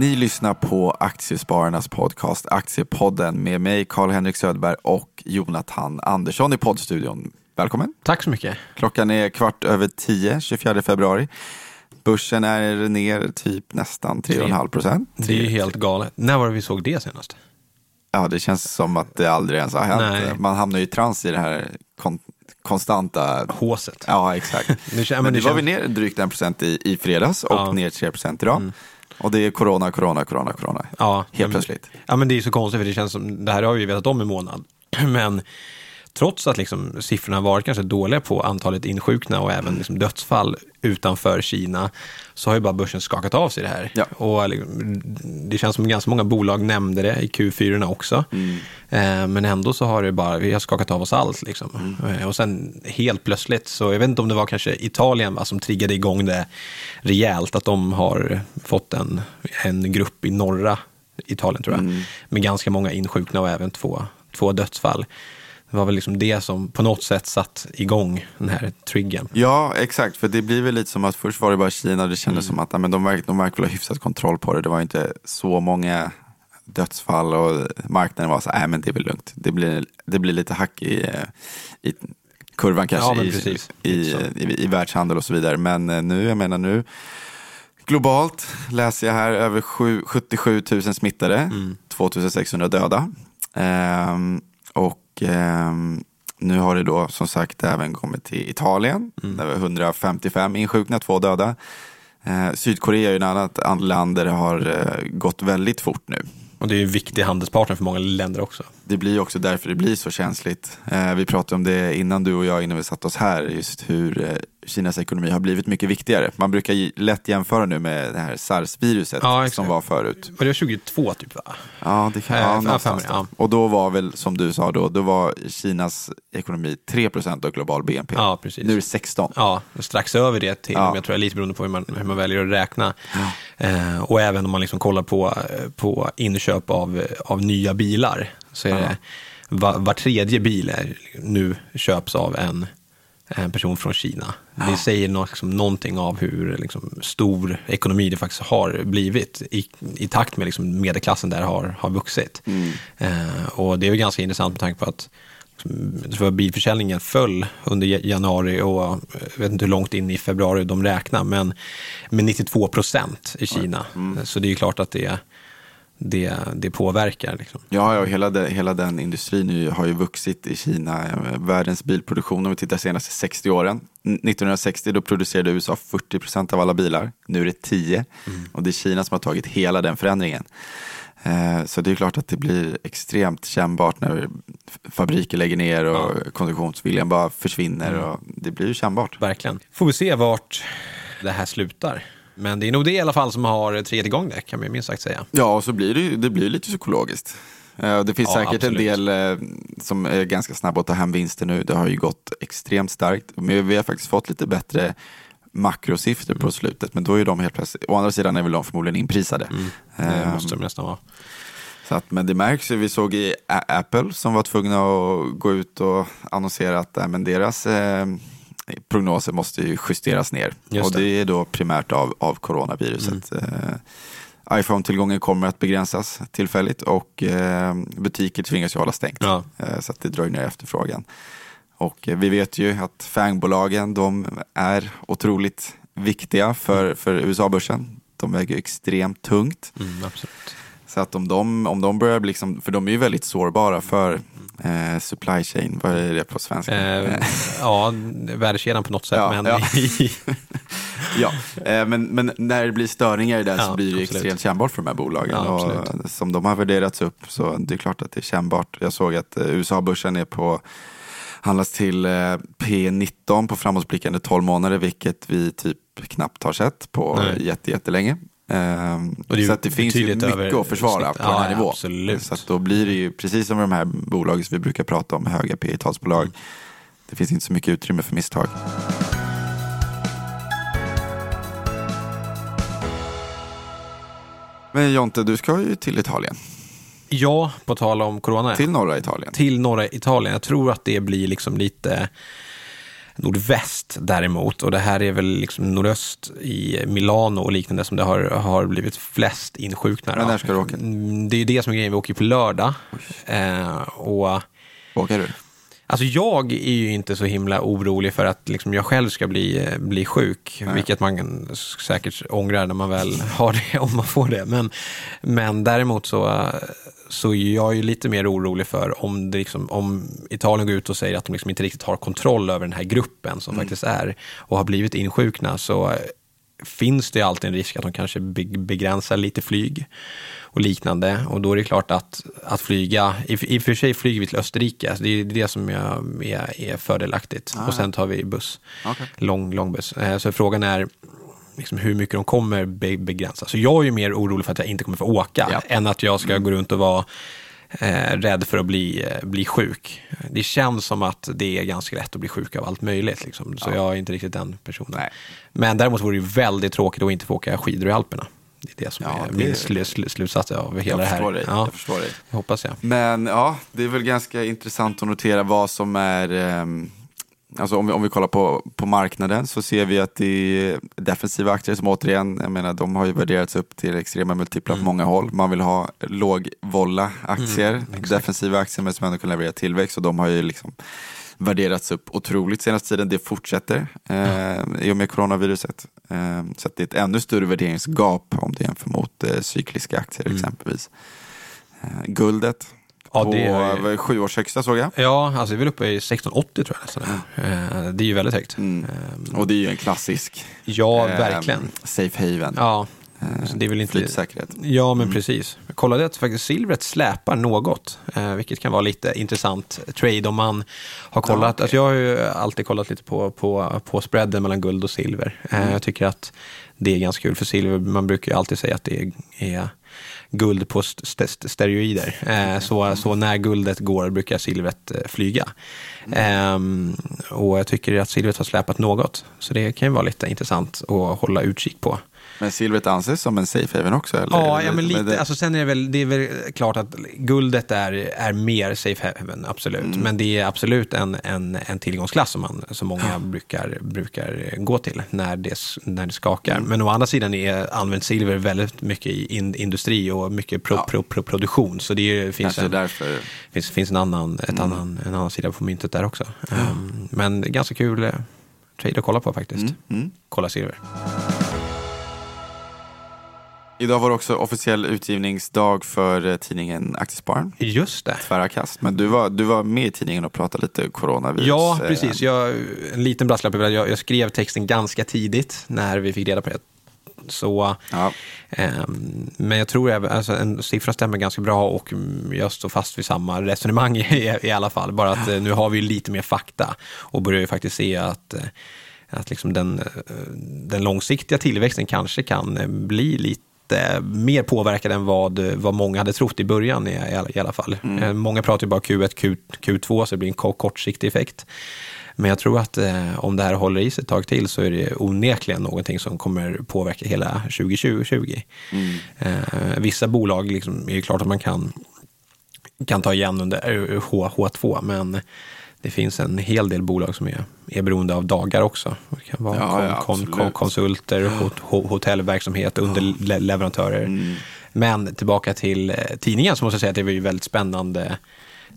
Ni lyssnar på Aktiespararnas podcast Aktiepodden med mig Karl-Henrik Söderberg och Jonathan Andersson i poddstudion. Välkommen. Tack så mycket. Klockan är kvart över tio, 24 februari. Börsen är ner typ nästan 3,5 procent. Det är ju helt galet. När var det vi såg det senast? Ja, det känns som att det aldrig ens har hänt. Nej. Man hamnar ju i trans i det här kon konstanta... Håset. Ja, exakt. Nu Men men det det var känns- vi ner drygt en procent i, i fredags och Ja. Mm. ner 3 procent idag. Och det är corona, corona, corona, corona. Ja, Helt men- plötsligt. Ja, men det är så konstigt för det känns som, det här har vi ju vetat om en månad. Men trots att liksom siffrorna varit ganska dåliga på antalet insjukna och även liksom dödsfall utanför Kina så har ju bara börsen skakat av sig det här. Ja. Och liksom, det känns som ganska många bolag nämnde det i Q4 också. Mm. Eh, men ändå så har det bara, vi har skakat av oss allt. Liksom. Mm. Eh, och sen helt plötsligt, så jag vet inte om det var kanske Italien va, som triggade igång det rejält, att de har fått en, en grupp i norra Italien tror jag, Mm. med ganska många insjukna och även två, två dödsfall. Det var väl liksom det som på något sätt satt igång den här triggern. Ja, exakt. För det blir väl lite som att först var det bara Kina och det kändes Mm. som att men de, verk, de verkar väl ha hyfsat kontroll på det. Det var inte så många dödsfall och marknaden var så nej men det är väl lugnt. Det blir, det blir lite hack i, eh, i kurvan kanske Ja, i, i, i, i världshandel och så vidare. Men eh, nu, jag menar nu, globalt läser jag här över sju, 77 000 smittade, Mm. 2600 döda. Ehm, och ehm, nu har det då som sagt även kommit till Italien. Mm. Där var 155 insjukna, två döda. Eh, Sydkorea är ju en annat land där det har eh, gått väldigt fort nu. Och det är en viktig handelspartner för många länder också. Det blir också därför det blir så känsligt. Eh, vi pratade om det innan du och jag, innan vi satt oss här, just hur eh, Kinas ekonomi har blivit mycket viktigare. Man brukar lätt jämföra nu med det här sars-viruset Ja, som var förut. Var det 22 typ va? Ja, det kan Eh, ja, ja, någonstans där. Och då var väl, som du sa då, då var Kinas ekonomi 3% av global BNP. Ja, precis. Nu är det 16. Ja, strax över det till, Ja. jag tror det är lite beroende på hur man, hur man väljer att räkna. Eh, och även om man liksom kollar på, eh, på inköp av, av nya bilar, så är det var, var tredje bil är, nu köps av en, en person från Kina. Det säger nå- liksom, någonting av hur liksom, stor ekonomi det faktiskt har blivit i, i takt med liksom, medelklassen där har, har vuxit. Eh, och det är ju ganska intressant med tanke på att bilförsäljningen föll under ja- januari och eh, jag vet inte hur långt in i februari de räknar, men med 92 procent i Kina. Så det är ju klart att det, det, det påverkar. Liksom. Ja, ja hela, de, hela den industrin har ju vuxit i Kina. Världens bilproduktion, om vi tittar senaste 60 åren. N- 1960 då producerade USA 40% av alla bilar. Nu är det 10. Och det är Kina som har tagit hela den förändringen. Eh, Så det är klart att det blir extremt kännbart när fabriker lägger ner och konsumtionsviljan bara försvinner. Och det blir ju kännbart. Verkligen. Får vi se vart det här slutar. Men det är nog det i alla fall som har tredje igång det, kan man minst sagt säga. Ja, och så blir det det blir lite psykologiskt. Eh, Det finns Ja, säkert absolut. en del eh, som är ganska snabba att ta hem vinster nu. Det har ju gått extremt starkt. Men vi har faktiskt fått lite bättre makrosiffror Mm. på slutet. Men då är de helt plötsligt, å andra sidan är väl de förmodligen inprisade. Det Ehm, måste det nästan vara. så att, men det märks ju, vi såg i Apple som var tvungna att gå ut och annonsera att äh, men deras eh, prognoser måste ju justeras ner. Just och det. det. Mm. är då primärt av, av coronaviruset. Eh, iPhone-tillgången kommer att begränsas tillfälligt och eh, butiker tvingas ju hålla stängt. Ja. Eh, så att det drar ner efterfrågan. Och eh, vi vet ju att FANG-bolagen de är otroligt viktiga för, för USA-börsen. De väger extremt tungt. Mm, absolut. Så att om de, om de börjar bli, liksom, för de är ju väldigt sårbara för eh, supply chain, vad är det på svenska? Eh, ja, värdekedjan på något sätt. Ja, men ja. ja, eh, men, men när det blir störningar i det Ja, så blir det absolut. extremt kännbart för de här bolagen. Ja, som de har värderats upp så det är klart att det är kännbart. Jag såg att eh, USA-börsen är på handlas till eh, P19 på framåtblickande 12 månader, vilket vi typ knappt har sett på Nej. jätte, jättelänge. Ehm, Och det så det finns ju mycket att försvara snitt. på den här Ja, nivån. absolut. Så då blir det ju, precis som med de här bolagen som vi brukar prata om, höga P talsbolag Mm. det finns inte så mycket utrymme för misstag. Men Jonte, du ska ju till Italien. Ja, på tal om corona. Till norra Italien. till norra Italien. Jag tror att det blir liksom lite nordväst däremot. Och det här är väl liksom nordöst i Milano och liknande som det har, har blivit flest insjuknare Men när ska du åka? Mm, Det är ju det som är grejen, vi åker på lördag. Eh, och Vågar du? Alltså jag är ju inte så himla orolig för att liksom jag själv ska bli, bli sjuk, vilket man säkert ångrar när man väl har det, om man får det. Men, men däremot så, så är jag ju lite mer orolig för om, det liksom, om Italien går ut och säger att de liksom inte riktigt har kontroll över den här gruppen som faktiskt är och har blivit insjukna, så finns det alltid en risk att de kanske be- begränsar lite flyg och liknande. Och då är det klart att, att flyga, i, i och för sig flyger vi till Österrike, så det är det som är, är, är fördelaktigt. Och sen tar vi buss, Okej. lång, lång buss. Eh, Så frågan är liksom hur mycket de kommer be, begränsa. Så jag är ju mer orolig för att jag inte kommer få åka, Ja. än att jag ska gå runt och vara eh, rädd för att bli, eh, bli sjuk. Det känns som att det är ganska lätt att bli sjuk av allt möjligt. Liksom. Så jag är inte riktigt den personen. Nej. Men däremot vore det väldigt tråkigt att inte få åka skidor i Alperna. Det är det som Ja, är min sl- sl- slutsats av hela det här. dig. Ja, Jag förstår dig. det hoppas jag. Men ja, det är väl ganska intressant att notera vad som är ehm, Alltså om vi, om vi kollar på, på marknaden så ser vi att det är defensiva aktier som återigen, jag menar de har ju värderats upp till extrema multiplar Mm. på många håll. Man vill ha lågvolla aktier, defensiva aktier men som ändå kan leverera tillväxt och de har ju liksom värderats upp otroligt senaste tiden. Det fortsätter eh, i och med coronaviruset. Eh, så att det är ett ännu större värderingsgap om det jämför mot eh, cykliska aktier Mm. exempelvis. Eh, guldet Ja, på det är det, sju års högsta såg jag. Ja, alltså vi är väl uppe i 1680 tror jag nästan. Eh, Det är ju väldigt högt. Mm. Eh, Och det är ju en klassisk Ja, eh, verkligen. safe haven. Ja, Eh, så det är väl inte... Flytsäkerhet. Ja, men Mm. precis. Jag kollade att faktiskt silvret släpar något, eh, vilket kan vara lite intressant trade om man har kollat. Ja, okej. alltså jag har ju alltid kollat lite på, på, på spreaden mellan guld och silver. Eh, Mm. jag tycker att det är ganska kul för silver. Man brukar ju alltid säga att det är guld på st- st- steroider. Eh, så, så när guldet går brukar silvret eh, flyga. Eh, och jag tycker att silvret har släpat något. Så det kan ju vara lite intressant att hålla utkik på. Men silvret anses som en safe haven också? Eller? Ja, ja men lite. det- Alltså, sen är det, väl, det är väl klart att guldet är, är mer safe haven, absolut. Mm. Men det är absolut en, en, en tillgångsklass som, man, som många brukar, brukar gå till när det, när det skakar. Mm. Men å andra sidan är använt silver väldigt mycket i in, industri och mycket pro, Ja. pro, pro, produktion. Så det är, finns, Kanske en, därför. finns, finns en, annan, ett Mm. annan, en annan sida på myntet där också. Um, men ganska kul eh, trade att kolla på faktiskt. Mm. Mm. Kolla silver. Idag var det också officiell utgivningsdag för eh, tidningen Aktiespararen. Just det. Tvära kast. Men du var, du var med i tidningen och pratade lite coronavirus. Ja, eh, precis. Jag, en liten brasklapp jag, jag skrev texten ganska tidigt när vi fick reda på det. Så, Ja, ehm, men jag tror att alltså, en siffra stämmer ganska bra och jag står fast vid samma resonemang i, i alla fall. Bara att eh, nu har vi lite mer fakta och börjar ju faktiskt se att, eh, att liksom den, eh, den långsiktiga tillväxten kanske kan eh, bli lite mer påverkad än vad, vad många hade trott i början i, i, alla, fall. Eh, Många pratar ju bara Q1, Q, Q2 så det blir en ko- kortsiktig effekt. Men jag tror att eh, om det här håller i sig ett tag till så är det onekligen någonting som kommer påverka hela 2020. Eh, vissa bolag liksom, är ju klart att man kan, kan ta igen under eh, H, H2, men det finns en hel del bolag som är, är beroende av dagar också. Det kan vara Ja, kon, ja, kon, konsulter, hot, ho- hotellverksamhet, underleverantörer. Mm. Men tillbaka till eh, tidningen så måste jag säga att det var ju väldigt spännande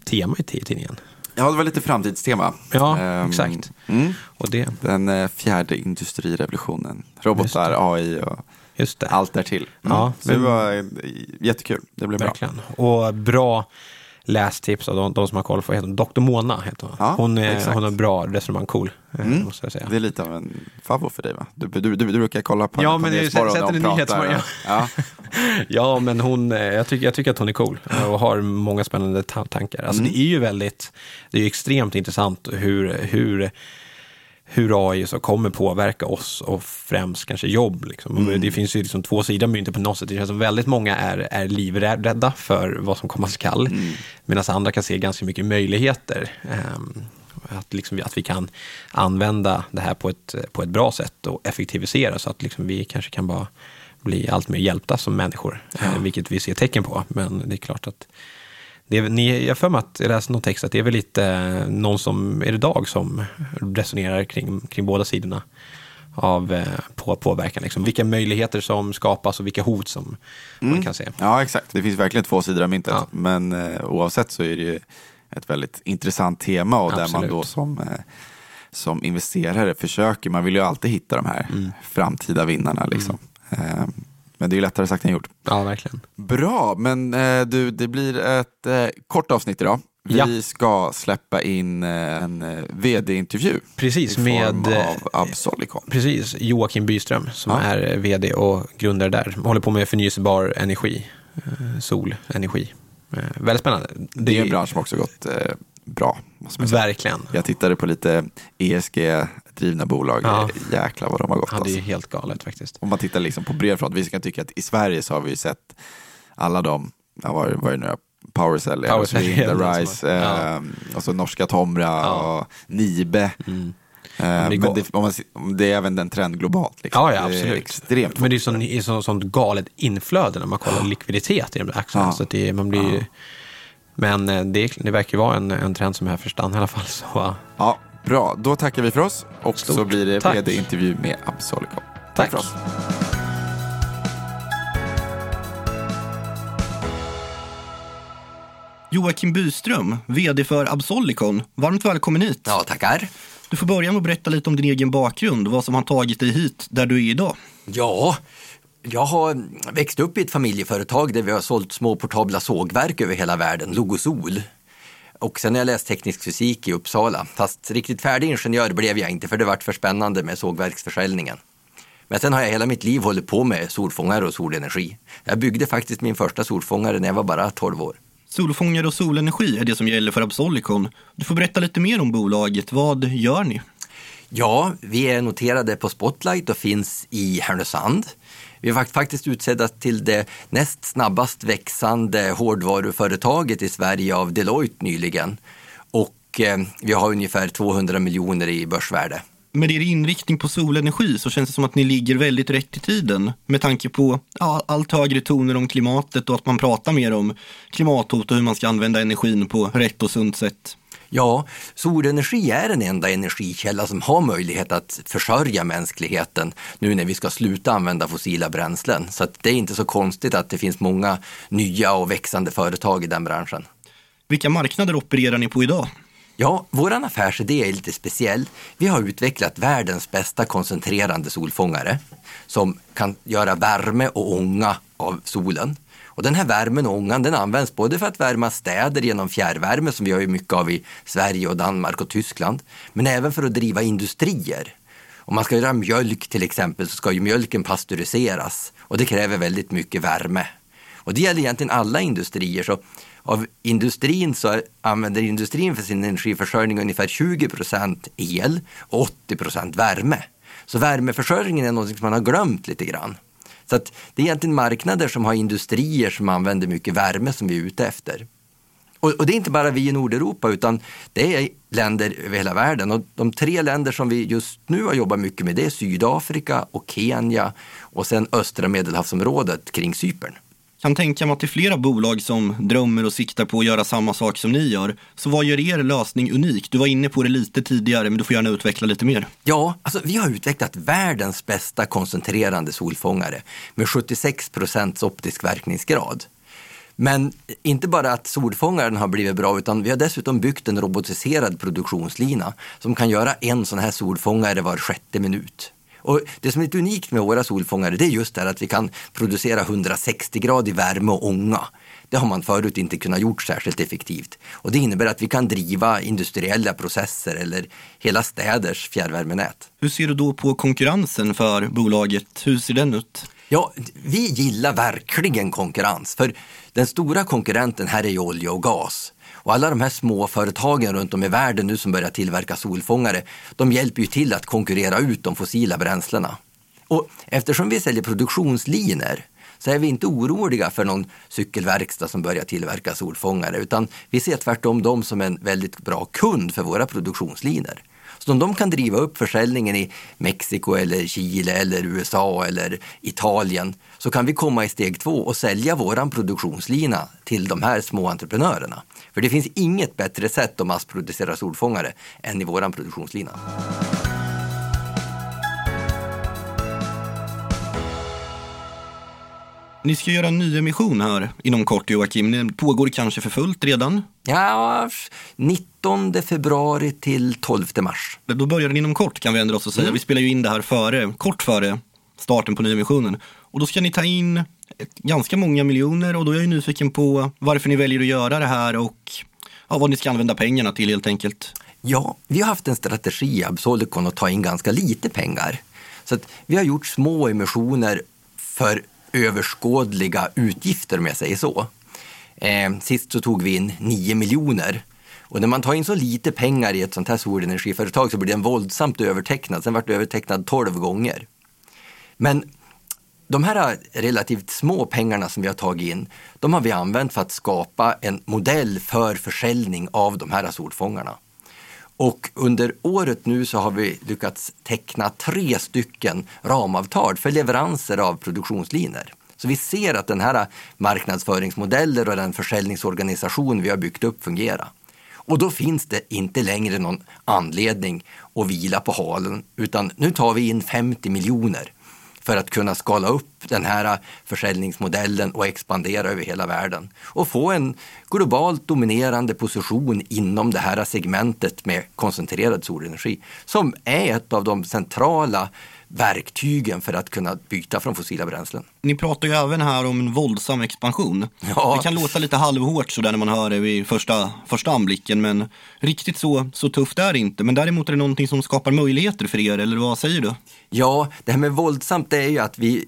tema i ti- tidningen. ja, det var lite framtidstema. Ja, Ehm, exakt. Mm. Och det, Den eh, fjärde industrirevolutionen. Robotar, AI och allt därtill. Mm. Ja, det var eh, jättekul. Det blev bra. Verkligen. Och bra lästips av de, de som har koll på heter. Dr. Mona heter hon. Ja, hon, är, hon har bra resonemang, cool, eh, Mm. måste jag säga. Det är lite av en favvo för dig va? Du, du, du, du brukar kolla på Ja, på men sätter en. Nyhetsmorgon, Ja. Ja, men hon, eh, jag, tycker, jag tycker att hon är cool eh, och har många spännande ta- tankar. Alltså, Mm. Det är ju väldigt, det är extremt intressant hur, hur, hur AI så kommer påverka oss och främst kanske jobb. Liksom. Mm. Det finns ju liksom två sidor av myntet på något sätt. Det känns som väldigt många är, är livrädda för vad som komma skall. Mm. Medan andra kan se ganska mycket möjligheter. Ehm, att, liksom, att vi kan använda det här på ett, på ett bra sätt och effektivisera så att liksom vi kanske kan bara bli allt mer hjälpta som människor. Eh, vilket vi ser tecken på. Men det är klart att det är, ni, jag för mig att jag läste någon text att det är väl lite eh, någon som, är det Dag som resonerar kring, kring båda sidorna av eh, på påverkan. Liksom. Vilka möjligheter som skapas och vilka hot som mm. man kan se. Ja, exakt. Det finns verkligen två sidor av myntet. Ja. Men eh, oavsett så är det ju ett väldigt intressant tema och Absolut. där man då som, eh, som investerare försöker, man vill ju alltid hitta de här mm. framtida vinnarna. Liksom. Mm. Eh, men det är ju lättare sagt än gjort. Ja, verkligen. Bra, men eh, du, det blir ett eh, kort avsnitt idag. Vi ja. ska släppa in eh, en eh, vd-intervju. Precis, med av Absolicon. Precis, Joakim Byström som ja. är vd och grundare där. Håller på med förnyelsebar energi, solenergi. Väldigt spännande. Det, det är en bransch som också gått bra. Verkligen. Jag tittade på lite ESG-drivna bolag. Ja. Jäklar vad de har gått. Ja, det är alltså. helt galet faktiskt. Om man tittar liksom på bred front. Vi kan tycka att i Sverige så har vi sett alla de, vad, är det nu, Powercell, Powercell Rise, ja. eh, och så norska Tomra ja. och Nibe. Mm. Eh, men, det, det, man, det, är även en trend globalt. Liksom. Ja, ja, absolut. extremt men det är så, så, sånt galet inflöde när man kollar likviditet i de där aktierna. Så det, man blir, Men eh, det, det verkar vara en, en trend som är här för stann i alla fall. Så. Ja, bra, då tackar vi för oss och Stort. så blir det vd-intervju med Absolicom. Tack, Tack för oss. Joakim Byström, VD för Absolicon. Varmt välkommen hit. Ja, tackar. Du får börja med att berätta lite om din egen bakgrund, vad som har tagit dig hit där du är idag. Ja, jag har växt upp i ett familjeföretag där vi har sålt små portabla sågverk över hela världen, Logosol. Och sen har jag läst teknisk fysik i Uppsala, fast riktigt färdig ingenjör blev jag inte för det vart för spännande med sågverksförsäljningen. Men sen har jag hela mitt liv hållit på med solfångare och solenergi. Jag byggde faktiskt min första solfångare när jag var bara 12 år. Solfångare och solenergi är det som gäller för Absolicon. Du får berätta lite mer om bolaget. Vad gör ni? Ja, vi är noterade på Spotlight och finns i Härnösand. Vi är faktiskt utsedda till det näst snabbast växande hårdvaruföretaget i Sverige av Deloitte nyligen. Och eh, vi har ungefär 200 miljoner i börsvärde med er inriktning på solenergi så känns det som att ni ligger väldigt rätt i tiden med tanke på ja, allt högre toner om klimatet och att man pratar mer om klimathot och hur man ska använda energin på rätt och sunt sätt. Ja, solenergi är den enda energikälla som har möjlighet att försörja mänskligheten nu när vi ska sluta använda fossila bränslen. Så det är inte så konstigt att det finns många nya och växande företag i den branschen. Vilka marknader opererar ni på idag? Ja, vår affärsidé är lite speciell. Vi har utvecklat världens bästa koncentrerande solfångare som kan göra värme och ånga av solen. Och den här värmen och ångan den används både för att värma städer genom fjärrvärme som vi har ju mycket av i Sverige och Danmark och Tyskland, men även för att driva industrier. Om man ska göra mjölk till exempel så ska ju mjölken pasteuriseras och det kräver väldigt mycket värme. Och det gäller egentligen alla industrier. Så av industrin så använder industrin för sin energiförsörjning ungefär 20 procent el och 80 procent värme. Så värmeförsörjningen är något som man har glömt lite grann. Så att det är egentligen marknader som har industrier som använder mycket värme som vi är ute efter. Och, och, det är inte bara vi i Nordeuropa utan det är länder över hela världen. Och de tre länder som vi just nu har jobbat mycket med det är Sydafrika och Kenya och sen östra medelhavsområdet kring Cypern kan tänka mig att det är flera bolag som drömmer och siktar på att göra samma sak som ni gör. Så vad gör er lösning unik? Du var inne på det lite tidigare, men du får gärna utveckla lite mer. Ja, alltså vi har utvecklat världens bästa koncentrerande solfångare med 76 procents optisk verkningsgrad. Men inte bara att solfångaren har blivit bra, utan vi har dessutom byggt en robotiserad produktionslina som kan göra en sån här solfångare var sjätte minut. Och det som är lite unikt med våra solfångare det är just det att vi kan producera 160-gradig värme och ånga. Det har man förut inte kunnat gjort särskilt effektivt. Och det innebär att vi kan driva industriella processer eller hela städers fjärrvärmenät. Hur ser du då på konkurrensen för bolaget? Hur ser den ut? Ja, vi gillar verkligen konkurrens. För den stora konkurrenten här är ju olja och gas. Och alla de här småföretagen runt om i världen nu som börjar tillverka solfångare, de hjälper ju till att konkurrera ut de fossila bränslena. Och eftersom vi säljer produktionslinor så är vi inte oroliga för någon cykelverkstad som börjar tillverka solfångare, utan vi ser tvärtom dem som en väldigt bra kund för våra produktionslinor. Så om de kan driva upp försäljningen i Mexiko eller Chile eller USA eller Italien så kan vi komma i steg två och sälja våran produktionslina till de här små entreprenörerna. För det finns inget bättre sätt att massproducera solfångare än i våran produktionslina. Ni ska göra en nyemission här inom kort Joakim. Det pågår kanske för fullt redan. Ja, 19 februari till 12 mars. Då börjar den inom kort kan vi ändra oss och säga. Vi spelar ju in det här före, kort före starten på nyemissionen. Och då ska ni ta in ganska många miljoner och då är jag ju nyfiken på varför ni väljer att göra det här och ja, vad ni ska använda pengarna till helt enkelt. Ja, vi har haft en strategi i Absolicon att ta in ganska lite pengar. Så vi har gjort små emissioner för överskådliga utgifter om jag säger så. Eh, sist så tog vi in 9 miljoner. Och när man tar in så lite pengar i ett sånt här solenergiföretag så blir den våldsamt övertecknad. Sen vart det övertecknad 12 gånger. Men de här relativt små pengarna som vi har tagit in, de har vi använt för att skapa en modell för försäljning av de här solfångarna. Och under året nu så har vi lyckats teckna tre stycken ramavtal för leveranser av produktionslinor. Så vi ser att den här marknadsföringsmodellen och den försäljningsorganisation vi har byggt upp fungerar. Och då finns det inte längre någon anledning att vila på halen, utan nu tar vi in 50 miljoner för att kunna skala upp den här försäljningsmodellen och expandera över hela världen. Och få en globalt dominerande position inom det här segmentet med koncentrerad solenergi som är ett av de centrala verktygen för att kunna byta från fossila bränslen. Ni pratar ju även här om en våldsam expansion. Ja. Det kan låta lite halvhårt sådär när man hör det vid första, första anblicken, men riktigt så, så tufft är det inte. Men däremot är det någonting som skapar möjligheter för er, eller vad säger du? Ja, det här med våldsamt det är ju att vi,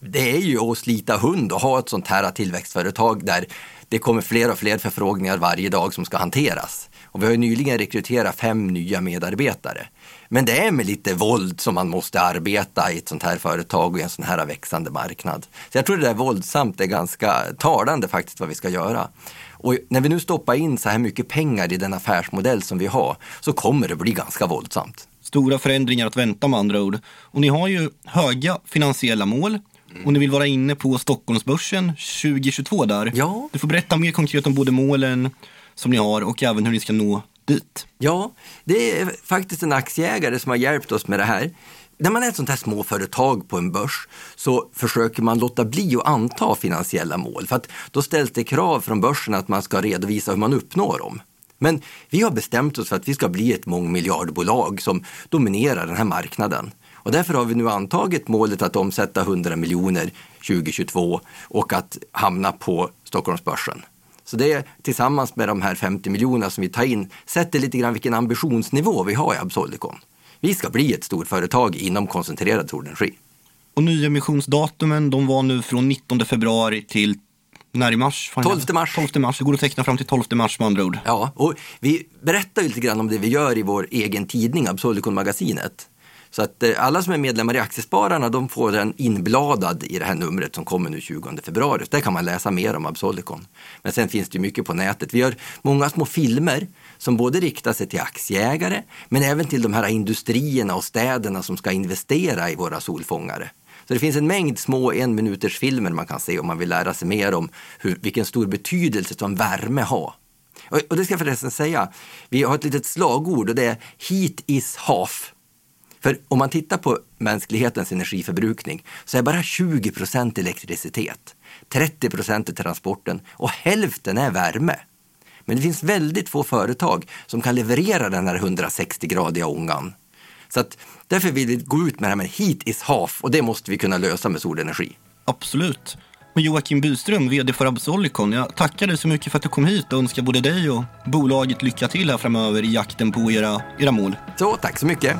det är ju att slita hund och ha ett sånt här tillväxtföretag där det kommer fler och fler förfrågningar varje dag som ska hanteras. Och vi har ju nyligen rekryterat fem nya medarbetare. Men det är med lite våld som man måste arbeta i ett sånt här företag och i en sån här växande marknad. Så jag tror det där våldsamt är ganska talande faktiskt vad vi ska göra. Och när vi nu stoppar in så här mycket pengar i den affärsmodell som vi har så kommer det bli ganska våldsamt. Stora förändringar att vänta med andra ord. Och ni har ju höga finansiella mål och ni vill vara inne på Stockholmsbörsen 2022 där. Ja. Du får berätta mer konkret om både målen som ni har och även hur ni ska nå utbyt. Ja, det är faktiskt en aktieägare som har hjälpt oss med det här. När man är ett sånt här småföretag på en börs så försöker man låta bli att anta finansiella mål. För att då ställs det krav från börsen att man ska redovisa hur man uppnår dem. Men vi har bestämt oss för att vi ska bli ett mångmiljardbolag som dominerar den här marknaden. Och därför har vi nu antagit målet att omsätta 100 miljoner 2022 och att hamna på Stockholmsbörsen. Så det tillsammans med de här 50 miljonerna som vi tar in sätter lite grann vilken ambitionsnivå vi har i Absolicon. Vi ska bli ett storföretag inom koncentrerad solenergi. Och nyemissionsdatumen, de var nu från 19 februari till när i mars? 12 mars. 12 mars, det går att teckna fram till 12 mars med andra ord. Ja, och vi berättar ju lite grann om det vi gör i vår egen tidning Absolicon-magasinet. Så att eh, alla som är medlemmar i Aktiespararna de får den inbladad i det här numret som kommer nu 20 februari. Så där kan man läsa mer om Absolicon. Men sen finns det ju mycket på nätet. Vi gör många små filmer som både riktar sig till aktieägare men även till de här industrierna och städerna som ska investera i våra solfångare. Så det finns en mängd små en minuters filmer man kan se om man vill lära sig mer om hur, vilken stor betydelse som värme har. Och, och det ska jag förresten säga, vi har ett litet slagord och det är Heat is half. För om man tittar på mänsklighetens energiförbrukning så är bara 20 procent elektricitet, 30 procent är transporten och hälften är värme. Men det finns väldigt få företag som kan leverera den här 160-gradiga ångan. Så att därför vill vi gå ut med det här med heat is half och det måste vi kunna lösa med solenergi. Absolut. Men Joakim Byström, vd för Absolicon, jag tackar dig så mycket för att du kom hit och önskar både dig och bolaget lycka till här framöver i jakten på era, era mål. Så tack så mycket.